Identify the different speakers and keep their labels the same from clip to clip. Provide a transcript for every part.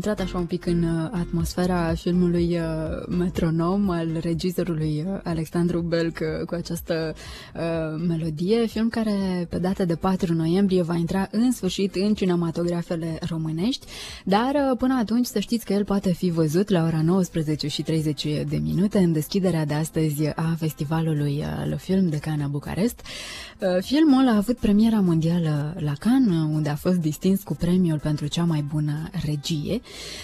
Speaker 1: Intrat așa un pic în uh, atmosfera filmului uh, Metronom al regizorului uh, Alexandru Belc uh, cu această uh, melodie, film care pe data de 4 noiembrie va intra în sfârșit în cinematografele românești, dar uh, până atunci să știți că el poate fi văzut la ora 19 și 30 de minute în deschiderea de astăzi a festivalului uh, Le Film de Cana Bucarest. Uh, Filmul a avut premiera mondială la Cannes, unde a fost distins cu premiul pentru cea mai bună regie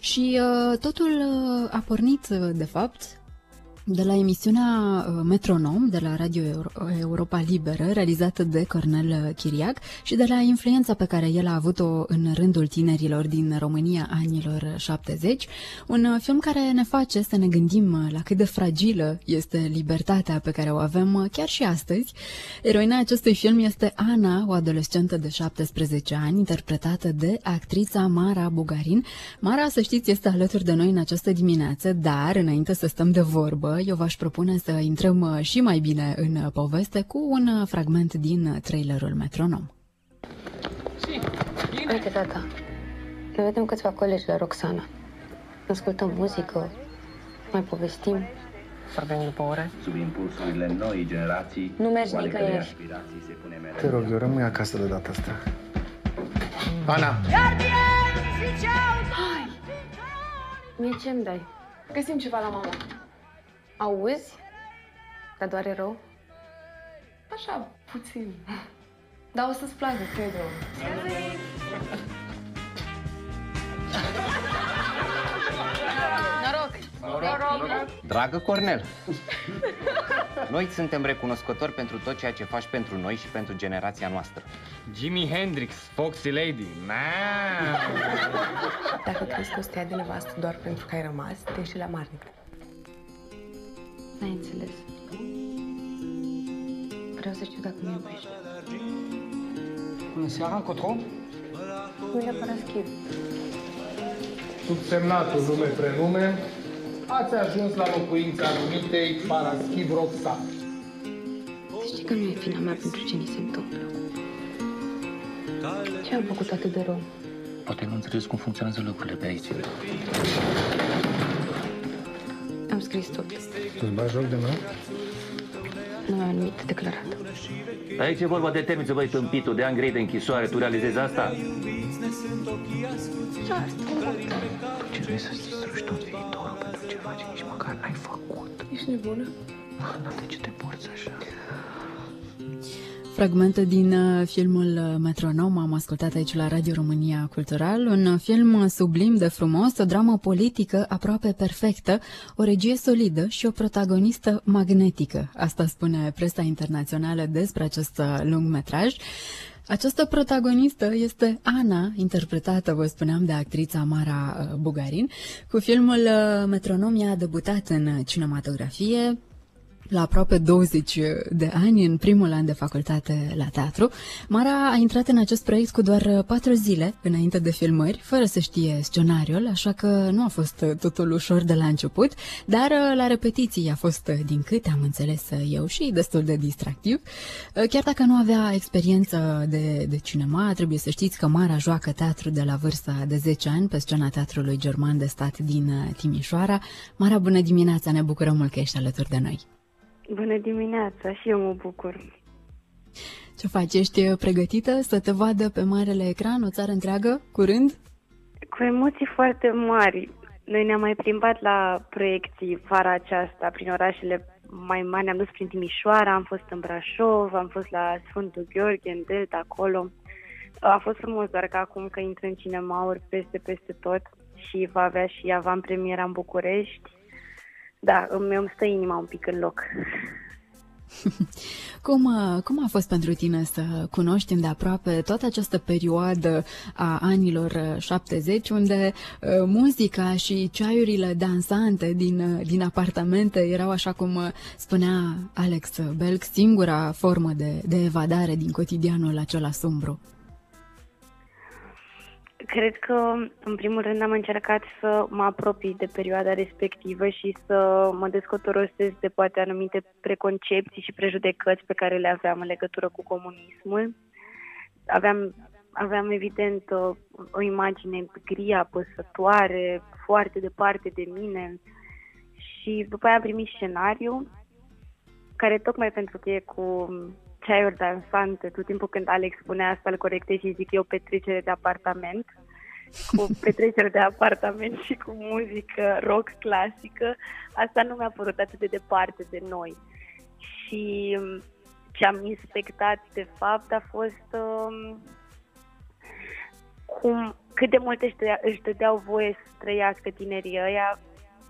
Speaker 1: și uh, totul uh, a pornit, uh, de fapt, de la emisiunea uh, Metronom de la Radio Euro- Europa Liberă, realizată de Cornel Chiriac și de la influența pe care el a avut-o în rândul tinerilor din România anilor 70. Un uh, film care ne face să ne gândim uh, la cât de fragilă este libertatea pe care o avem uh, chiar și astăzi. Eroina acestui film este Ana, o adolescentă de 17 ani, interpretată de actrița Mara Bugarin. Mara, să știți, este alături de noi în această dimineață, dar înainte să stăm de vorbă, eu v-aș propune să intrăm uh, și mai bine în uh, poveste cu un uh, fragment din uh, trailerul Metronom.
Speaker 2: Uite, tata, ne vedem câțiva colegi la Roxana. Ascultăm muzică, mai povestim.
Speaker 3: Vorbim după ore?
Speaker 4: Sub impulsurile noii generații,
Speaker 2: Nu mergi
Speaker 4: oarecare
Speaker 2: nicăieri.
Speaker 4: aspirații se pune mereu.
Speaker 5: Te rog, eu rămâi acasă de data asta. Ana,
Speaker 2: Mie ce-mi dai?
Speaker 6: Găsim ceva la mama.
Speaker 2: Auzi? Dar doare rău?
Speaker 6: Așa, puțin. Dar o să-ți placă, cred-o.
Speaker 3: Dragă Cornel, noi suntem recunoscători pentru tot ceea ce faci pentru noi și pentru generația noastră.
Speaker 7: Jimi Hendrix, Foxy Lady, man.
Speaker 6: Dacă crezi că o să te ia de nevastă doar pentru că ai rămas, te înșeli amarnic.
Speaker 2: N-ai înțeles. Vreau să știu dacă mă iubești.
Speaker 5: bună seara, încotro.
Speaker 2: Iulia Paraschiv.
Speaker 8: Subsemnatul nume prenume, ați ajuns la locuința numitei Paraschiv Roxa.
Speaker 2: Să știi că nu e fina mea pentru ce ni se întâmplă. Ce am făcut atât de rău?
Speaker 4: Poate nu înțelegi cum funcționează lucrurile pe aici.
Speaker 2: Am scris tot.
Speaker 5: Îți bagi joc de noi?
Speaker 2: Nu mi-am nimic declarat.
Speaker 4: Aici e vorba de temniță, băi, tâmpitul, de ani grei de închisoare. Tu realizezi asta? Ce vrei să-ți distrugi tot viitorul pentru ceva ce nici măcar n-ai făcut?
Speaker 6: Ești nebună?
Speaker 4: De ce te porți așa?
Speaker 1: Fragmente din uh, filmul uh, Metronom am ascultat aici la Radio România Cultural, un uh, film sublim de frumos, o dramă politică aproape perfectă, o regie solidă și o protagonistă magnetică. Asta spune presa internațională despre acest uh, lung metraj. Această protagonistă este Ana, interpretată, vă spuneam, de actrița Mara uh, Bugarin. Cu filmul uh, Metronom ea a debutat în uh, cinematografie, la aproape 20 de ani, în primul an de facultate la teatru, Mara a intrat în acest proiect cu doar patru zile înainte de filmări, fără să știe scenariul, așa că nu a fost totul ușor de la început, dar la repetiții a fost, din câte am înțeles eu, și destul de distractiv. Chiar dacă nu avea experiență de, de cinema, trebuie să știți că Mara joacă teatru de la vârsta de 10 ani pe scena Teatrului German de Stat din Timișoara. Mara, bună dimineața, ne bucurăm mult că ești alături de noi.
Speaker 9: Bună dimineața și eu mă bucur.
Speaker 1: Ce faci? Ești pregătită să te vadă pe marele ecran o țară întreagă, curând?
Speaker 9: Cu emoții foarte mari. Noi ne-am mai plimbat la proiecții vara aceasta prin orașele mai mari. Ne-am dus prin Timișoara, am fost în Brașov, am fost la Sfântul Gheorghe, în Delta, acolo. A fost frumos, doar că acum că intră în cinemauri peste, peste tot și va avea și avant-premiera în București, da, îmi, îmi stă inima un pic în loc.
Speaker 1: Cum, uh, cum a fost pentru tine să cunoști îndeaproape toată această perioadă a anilor uh, 70, unde uh, muzica și ceaiurile dansante din, uh, din apartamente erau, așa cum uh, spunea Alex Belk, singura formă de, de evadare din cotidianul acela sumbru?
Speaker 9: Cred că, în primul rând, am încercat să mă apropii de perioada respectivă și să mă descotorostesc de poate anumite preconcepții și prejudecăți pe care le aveam în legătură cu comunismul. Aveam, aveam evident, o, o imagine gri, apăsătoare, foarte departe de mine și după aia am primit scenariu care tocmai pentru că e cu ceaiuri dansante, tot timpul când Alex spune asta, îl corectez și zic eu petrecere de apartament, cu petrecere de apartament și cu muzică rock clasică, asta nu mi-a părut atât de departe de noi. Și um, ce am inspectat, de fapt, a fost um, cum, cât de mult își, își dădeau voie să trăiască tinerii ăia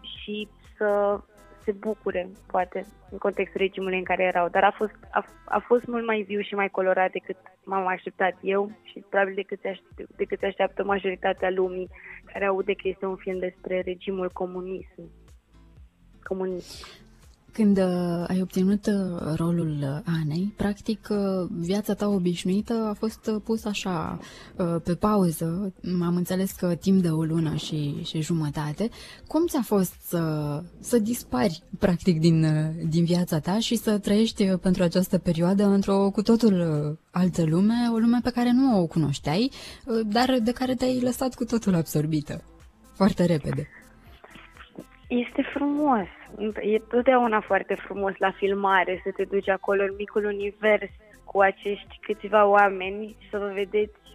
Speaker 9: și să se bucure, poate, în contextul regimului în care erau. Dar a fost, a, a fost mult mai viu și mai colorat decât m-am așteptat eu și probabil decât se, aștept, decât se așteaptă majoritatea lumii care aude că este un film despre regimul comunism. comunism.
Speaker 1: Când uh, ai obținut uh, rolul uh, Anei, practic viața ta obișnuită a fost pusă așa pe pauză. Am înțeles că timp de o lună și, și jumătate. Cum ți-a fost să, să dispari practic din, din viața ta și să trăiești pentru această perioadă într-o cu totul altă lume, o lume pe care nu o cunoșteai, dar de care te-ai lăsat cu totul absorbită? Foarte repede.
Speaker 9: Este frumos. E totdeauna foarte frumos la filmare să te duci acolo în micul univers cu acești câțiva oameni și să vă vedeți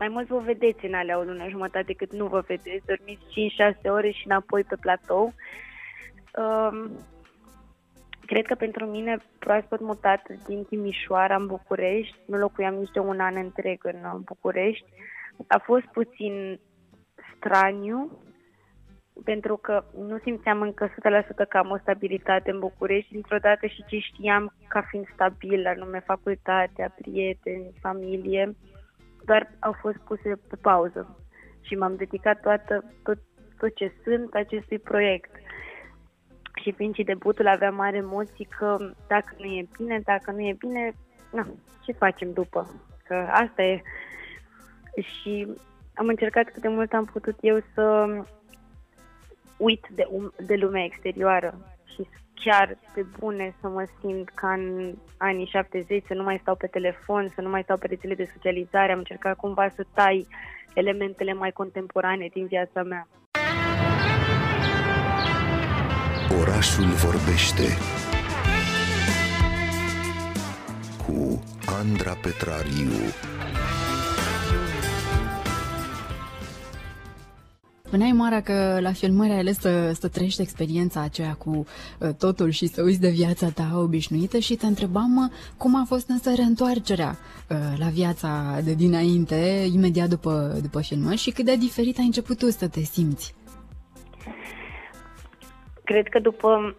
Speaker 9: mai mult vă vedeți în alea o lună jumătate decât nu vă vedeți, dormiți 5-6 ore și înapoi pe platou. Um, cred că pentru mine, proaspăt mutat din Timișoara în București, nu locuiam nici de un an întreg în București, a fost puțin straniu, pentru că nu simțeam încă 100% că am o stabilitate în București, dintr-o dată și ce știam ca fiind stabil, anume facultatea, prieteni, familie, doar au fost puse pe pauză și m-am dedicat toată, tot, tot ce sunt acestui proiect. Și fiind și debutul avea mare emoții că dacă nu e bine, dacă nu e bine, na, ce facem după? Că asta e. Și am încercat cât de mult am putut eu să uit de, um, de lumea exterioară și chiar pe bune să mă simt ca în anii 70, să nu mai stau pe telefon, să nu mai stau pe rețele de socializare. Am încercat cumva să tai elementele mai contemporane din viața mea.
Speaker 10: Orașul vorbește cu Andra Petrariu.
Speaker 1: Spuneai, Mara, că la filmări ai ales să, să trăiești experiența aceea cu uh, totul și să uiți de viața ta obișnuită și te întrebam uh, cum a fost însă reîntoarcerea uh, la viața de dinainte, imediat după, după filmări și cât de diferit ai început tu să te simți.
Speaker 9: Cred că după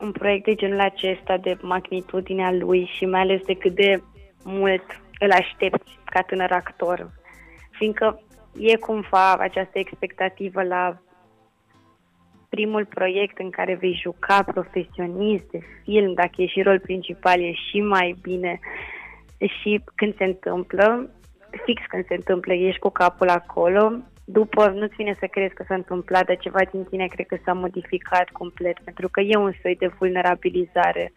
Speaker 9: un proiect de genul acesta, de magnitudinea lui și mai ales de cât de mult îl aștepți ca tânăr actor, fiindcă e cumva această expectativă la primul proiect în care vei juca profesionist de film, dacă e și rol principal, e și mai bine. Și când se întâmplă, fix când se întâmplă, ești cu capul acolo, după nu-ți vine să crezi că s-a întâmplat, dar ceva din tine cred că s-a modificat complet, pentru că e un soi de vulnerabilizare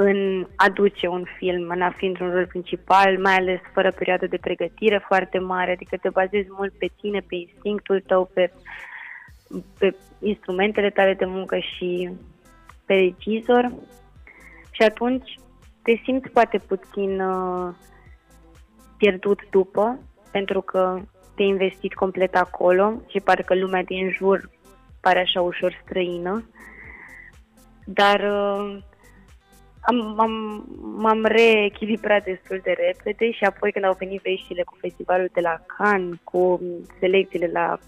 Speaker 9: în a duce un film, în a fi într-un rol principal, mai ales fără perioadă de pregătire foarte mare, adică te bazezi mult pe tine, pe instinctul tău, pe, pe instrumentele tale de muncă și pe regizor. Și atunci te simți poate puțin uh, pierdut după, pentru că te-ai investit complet acolo și parcă lumea din jur pare așa ușor străină, dar uh, am, am, m-am reechilibrat destul de repede și apoi când au venit veștile cu festivalul de la Cannes, cu selecțiile la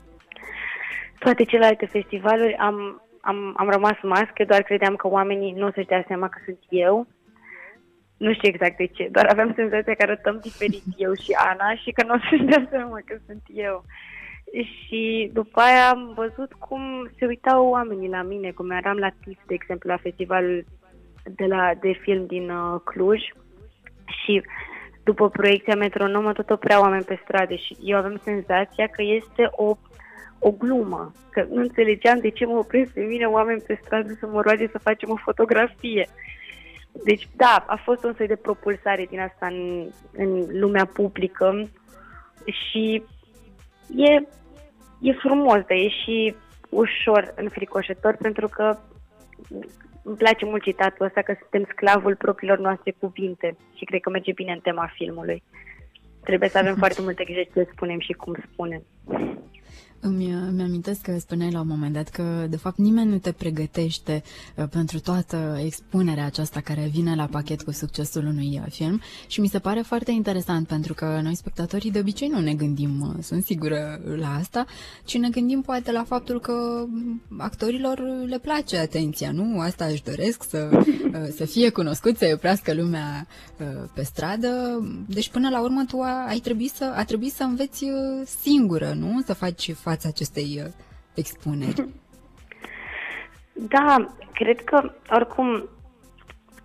Speaker 9: toate celelalte festivaluri, am, am, am rămas mască, doar credeam că oamenii nu o să-și dea seama că sunt eu. Nu știu exact de ce, doar aveam senzația că arătăm diferit eu și Ana și că nu o să-și dea seama că sunt eu. Și după aia am văzut cum se uitau oamenii la mine, cum eram la TIF, de exemplu, la festivalul de, la, de film din uh, Cluj și după proiecția Metronomă tot opreau oameni pe stradă și eu aveam senzația că este o, o glumă, că nu înțelegeam de ce mă opresc pe mine oameni pe stradă să mă roage să facem o fotografie. Deci, da, a fost un soi de propulsare din asta în, în lumea publică și e, e frumos, dar e și ușor înfricoșător pentru că îmi place mult citatul ăsta că suntem sclavul propriilor noastre cuvinte și cred că merge bine în tema filmului. Trebuie să avem foarte multe grijă ce spunem și cum spunem.
Speaker 1: Îmi, îmi amintesc că spuneai la un moment dat că, de fapt, nimeni nu te pregătește uh, pentru toată expunerea aceasta care vine la pachet cu succesul unui uh, film și mi se pare foarte interesant pentru că noi, spectatorii, de obicei nu ne gândim, uh, sunt sigură, la asta, ci ne gândim poate la faptul că mm, actorilor le place atenția, nu? Asta își doresc, să, să fie cunoscut, să oprească lumea pe stradă. Deci, până la urmă, tu ai trebuit să, a trebuit să înveți singură, nu? Să faci fața acestei uh, expuneri?
Speaker 9: Da, cred că oricum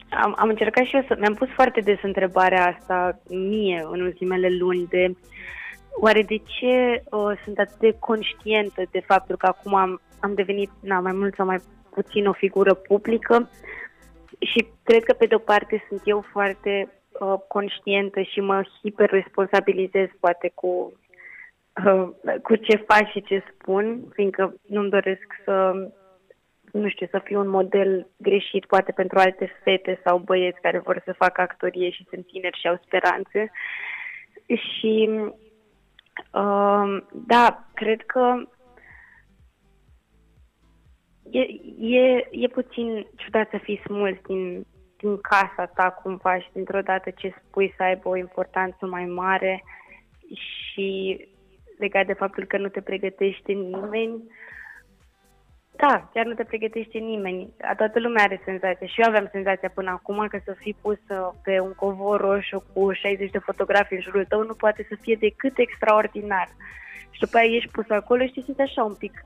Speaker 9: am, am încercat și eu să... Mi-am pus foarte des întrebarea asta mie în ultimele luni de oare de ce uh, sunt atât de conștientă de faptul că acum am, am devenit na, mai mult sau mai puțin o figură publică și cred că pe de-o parte sunt eu foarte uh, conștientă și mă hiperresponsabilizez poate cu Uh, cu ce fac și ce spun, fiindcă nu-mi doresc să, nu știu, să fiu un model greșit poate pentru alte fete sau băieți care vor să facă actorie și sunt tineri și au speranțe. Și uh, da, cred că e, e, e puțin ciudat să fii smuls din, din casa ta cumva și dintr-o dată ce spui să aibă o importanță mai mare și legat de faptul că nu te pregătește nimeni. Da, chiar nu te pregătește nimeni. A toată lumea are senzația și eu aveam senzația până acum că să fii pus pe un covor roșu cu 60 de fotografii în jurul tău nu poate să fie decât extraordinar. Și după aia ești pus acolo și simți așa un pic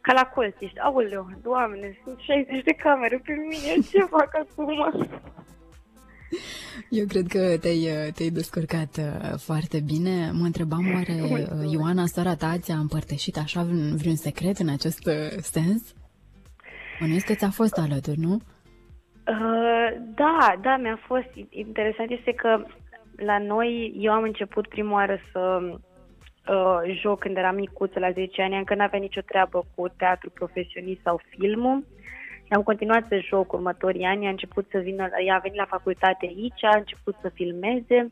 Speaker 9: ca la colț, ești, aoleu, doamne, sunt 60 de camere pe mine, ce fac acum?
Speaker 1: Eu cred că te-ai, te-ai descurcat uh, foarte bine. Mă întrebam oare uh, Ioana, sora ta, ți-a împărtășit așa vreun, vreun secret în acest uh, sens? Bănuiesc că ți-a fost alături, nu?
Speaker 9: Uh, da, da, mi-a fost. Interesant este că la noi, eu am început prima oară să uh, joc când eram micuță, la 10 ani, încă n-avea nicio treabă cu teatru profesionist sau filmul. Am continuat să joc următorii ani, a început să vină, ea a venit la facultate aici, a început să filmeze.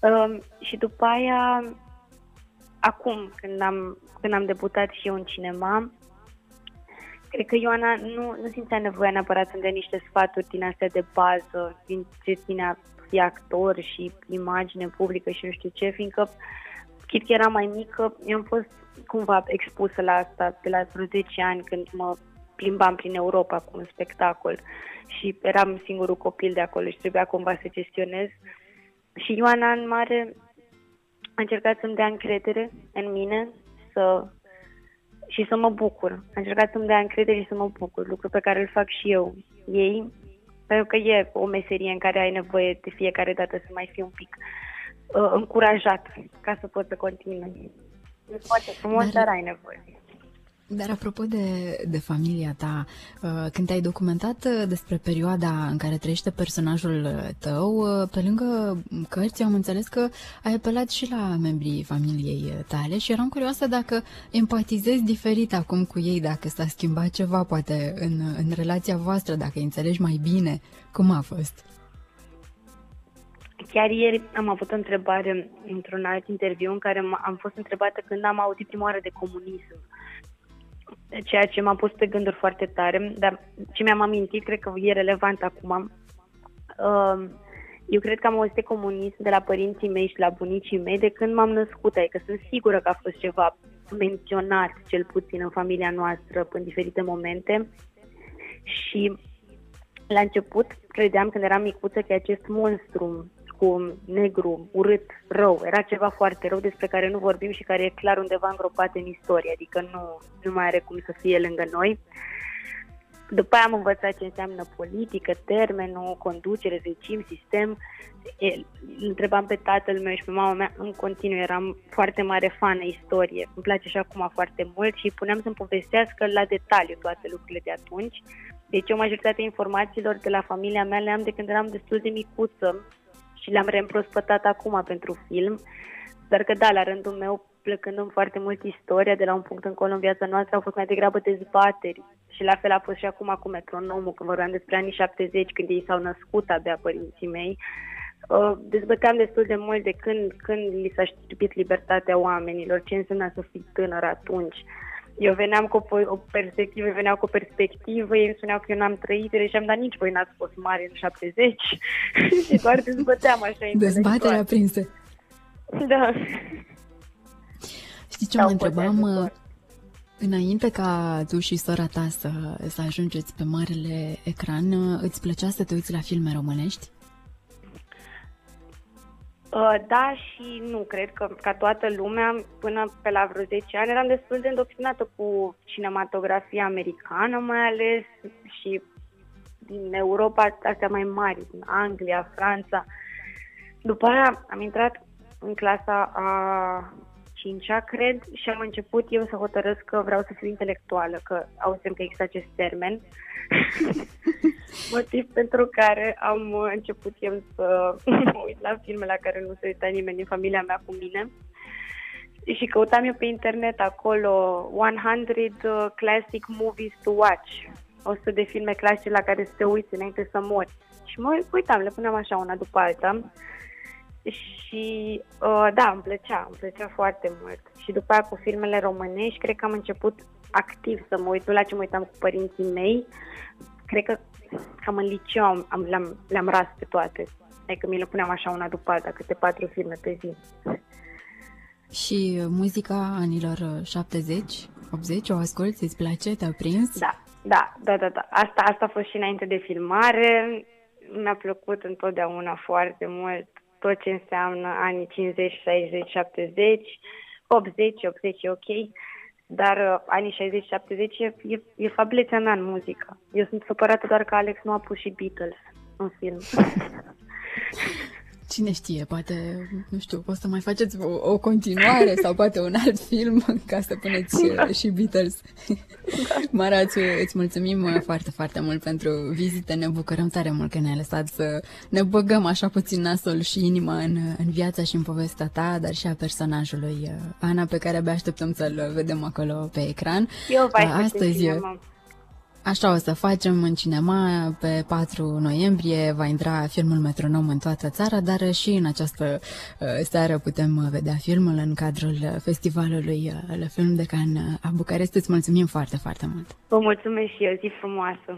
Speaker 9: Um, și după aia, acum, când am, când am debutat și eu în cinema, cred că Ioana nu, nu simțea nevoia neapărat să-mi dea niște sfaturi din astea de bază, din ce ține a fi actor și imagine publică și nu știu ce, fiindcă chit că era mai mică, eu am fost cumva expusă la asta de la vreo 10 ani când mă plimbam prin Europa cu un spectacol și eram singurul copil de acolo și trebuia cumva să gestionez. Și Ioana în mare a încercat să-mi dea încredere în mine să, și să mă bucur. A încercat să-mi dea încredere și să mă bucur, lucru pe care îl fac și eu ei, pentru că e o meserie în care ai nevoie de fiecare dată să mai fii un pic uh, încurajat ca să poți să continui. E foarte frumos, dar, dar ai nevoie.
Speaker 1: Dar apropo de, de familia ta, uh, când te-ai documentat uh, despre perioada în care trăiește personajul uh, tău, pe lângă cărți am înțeles că ai apelat și la membrii familiei tale și eram curioasă dacă empatizezi diferit acum cu ei, dacă s-a schimbat ceva poate în, în relația voastră, dacă îi înțelegi mai bine. Cum a fost?
Speaker 9: Chiar ieri am avut o întrebare într-un alt interviu în care am fost întrebată când am auzit prima oară de comunism ceea ce m-a pus pe gânduri foarte tare, dar ce mi-am amintit, cred că e relevant acum. Uh, eu cred că am auzit de comunism de la părinții mei și la bunicii mei de când m-am născut, adică sunt sigură că a fost ceva menționat, cel puțin în familia noastră, în diferite momente. Și la început credeam când eram micuță că acest monstru cu negru, urât, rău. Era ceva foarte rău despre care nu vorbim și care e clar undeva îngropat în istorie, adică nu, nu mai are cum să fie lângă noi. După aia am învățat ce înseamnă politică, termenul, conducere, regim, sistem. El, îl întrebam pe tatăl meu și pe mama mea în continuu. Eram foarte mare fană istorie. Îmi place și acum foarte mult și puneam să-mi povestească la detaliu toate lucrurile de atunci. Deci o majoritate informațiilor de la familia mea le am de când eram destul de micuță și le-am reîmprospătat acum pentru film. Dar că da, la rândul meu, plecând în foarte mult istoria, de la un punct încolo în viața noastră, au fost mai degrabă dezbateri. Și la fel a fost și acum cu metronomul, când vorbeam despre anii 70, când ei s-au născut abia părinții mei. Uh, dezbăteam destul de mult de când, când li s-a știrbit libertatea oamenilor, ce însemna să fii tânăr atunci. Eu veneam cu o, o perspectivă, veneau cu o perspectivă, ei îmi spuneau că eu n-am trăit, și am dar nici voi n-ați fost mari în 70 și doar dezbăteam așa.
Speaker 1: Dezbaterea aprinse.
Speaker 9: Da.
Speaker 1: Știi ce mă întrebam? Uh, înainte ca tu și sora ta să, să ajungeți pe marele ecran, uh, îți plăcea să te uiți la filme românești?
Speaker 9: Uh, da și nu, cred că ca toată lumea, până pe la vreo 10 ani, eram destul de îndoctrinată cu cinematografia americană mai ales și din Europa, astea mai mari, din Anglia, Franța. După aia am intrat în clasa a cincea, cred, și am început eu să hotărăsc că vreau să fiu intelectuală, că auzim că există acest termen. Motiv pentru care am început eu să mă uit la filme la care nu se uita nimeni din familia mea cu mine. Și căutam eu pe internet acolo 100 uh, classic movies to watch. 100 de filme clasice la care să te uiți înainte să mori. Și mă uitam, le puneam așa una după alta. Și uh, da, îmi plăcea, îmi plăcea foarte mult. Și după aia cu filmele românești, cred că am început activ să mă uit, nu la ce mă uitam cu părinții mei. Cred că cam în liceu am, am, le-am, le-am ras pe toate. Adică mi le puneam așa una după alta, câte patru filme pe zi.
Speaker 1: Și uh, muzica anilor 70, 80, o asculti, îți place, te-a prins?
Speaker 9: Da, da, da, da, da. Asta, asta a fost și înainte de filmare. Mi-a plăcut întotdeauna foarte mult tot ce înseamnă anii 50, 60, 70, 80, 80 e ok, dar uh, anii 60, 70 e, e, e fablețea mea în muzică. Eu sunt supărată doar că Alex nu a pus și Beatles în film.
Speaker 1: Cine știe, poate, nu știu, o să mai faceți o, o continuare sau poate un alt film ca să puneți da. și Beatles. Da. Mara, îți, îți mulțumim foarte, foarte mult pentru vizită. Ne bucurăm tare mult că ne-ai lăsat să ne băgăm așa puțin nasul și inima în, în viața și în povestea ta, dar și a personajului uh, Ana, pe care abia așteptăm să-l vedem acolo pe ecran.
Speaker 9: Eu Astăzi,
Speaker 1: Așa o să facem în cinema pe 4 noiembrie, va intra filmul Metronom în toată țara, dar și în această uh, seară putem vedea filmul în cadrul festivalului uh, La Film de Cannes a Bucarest. Îți mulțumim foarte, foarte mult!
Speaker 9: Vă mulțumesc și eu, zi frumoasă!